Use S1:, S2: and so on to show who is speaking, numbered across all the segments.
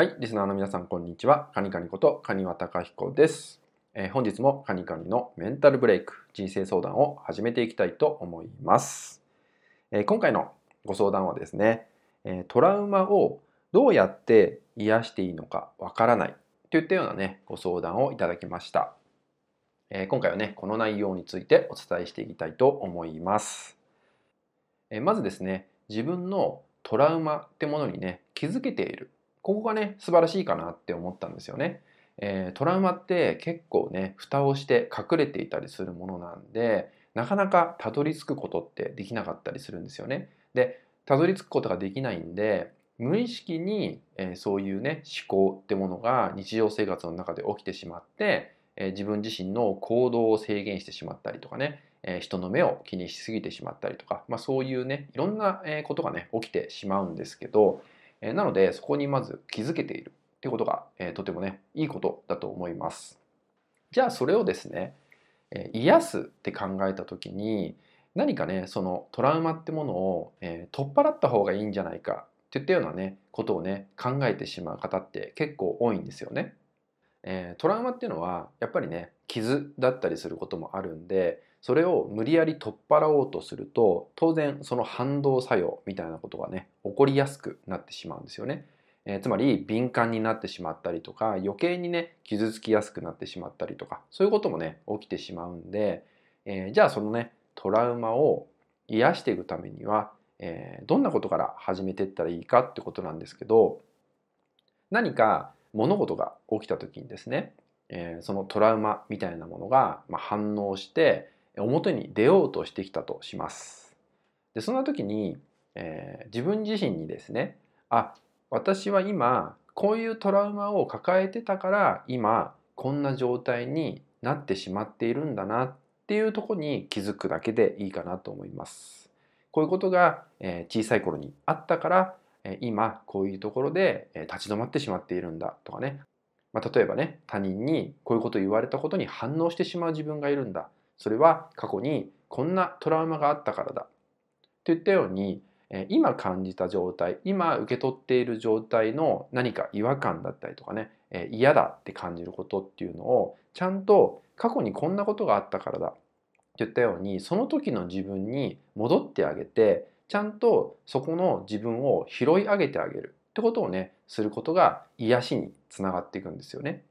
S1: はい、リスナーの皆さん、こんにちは。カニカニこと、カニワタカヒコです、えー、本日もカニカニのメンタルブレイク、人生相談を始めていきたいと思います。えー、今回のご相談はですね、えー、トラウマをどうやって癒していいのかわからないといったようなね、ご相談をいただきました。え今回はね、この内容についてお伝えしていきたいと思います。えまずですね、自分のトラウマってものにね、気づけているここがね素晴らしいかなって思ったんですよね。えー、トラウマって結構ね蓋をして隠れていたりするものなんでなかなかたどり着くことってできなかったりするんですよね。でたどり着くことができないんで無意識に、えー、そういうね思考ってものが日常生活の中で起きてしまって、えー、自分自身の行動を制限してしまったりとかね、え人の目を気にしすぎてしまったりとか、まあ、そういうねいろんなことがね起きてしまうんですけどえなのでそこにまず気づけているっていうことが、えとてもねいいことだと思います。じゃあそれをですね、え癒すって考えた時に何かねそのトラウマってものを、え取っ払った方がいいんじゃないかっていったようなねことをね考えてしまう方って結構多いんですよね。えトラウマっていうのはやっぱりね傷だったりすることもあるんでそれを無理やり取っ払おうとすると当然その反動作用みたいなことがね起こりやすくなってしまうんですよね。えー、つまり敏感になってしまったりとか余計にね傷つきやすくなってしまったりとかそういうこともね起きてしまうんで、えー、じゃあそのねトラウマを癒していくためには、えー、どんなことから始めていったらいいかってことなんですけど何か物事が起きた時にですね、えそのトラウマみたいなものが、ま反応して表に出ようとしてきたとします。でそんな時に、えー、自分自身にですねあ私は今こういうトラウマを抱えてたから今こんな状態になってしまっているんだなっていうとこに気づくだけでいいかなと思います。こういうことが、え、小さい頃にあったから、え、今こういうところで、え、立ち止まってしまっているんだとかね、まあ、例えばね他人にこういうことを言われたことに反応してしまう自分がいるんだそれは過去にこんなトラウマがあったからだ。といったように今感じた状態今受け取っている状態の何か違和感だったりとかね嫌だって感じることっていうのをちゃんと過去にこんなことがあったからだ。といったようにその時の自分に戻ってあげてちゃんとそこの自分を拾い上げてあげる。ってことをねすることが癒しにつながっていくんですよね。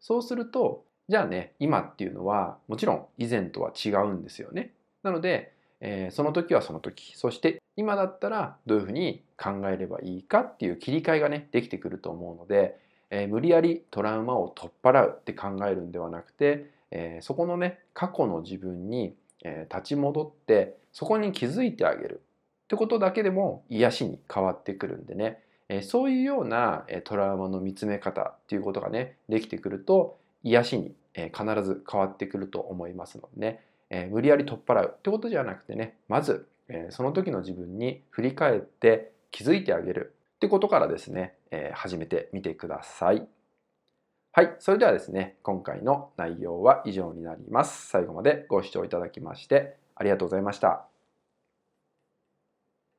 S1: そうするとじゃあね今っていうのはもちろん以前とは違うんですよね。なので、えー、その時はその時。そして今だったらどういうふうに考えればいいかっていう切り替えがねできてくると思うので、えー、無理やりトラウマを取っ払うって考えるんではなくて、えー、そこのね過去の自分に、え立ち戻ってそこに気づいてあげる。ってことだけでも癒しに変わってくるんでね、えそういうようなトラウマの見つめ方っていうことがねできてくると癒しに必ず変わってくると思いますのでね、え無理やり取っ払うってことじゃなくてねまず、えその時の自分に振り返って気づいてあげるってことからですね、え始めてみてください。はい。それではですね、今回の内容は以上になります。最後までご視聴いただきましてありがとうございました。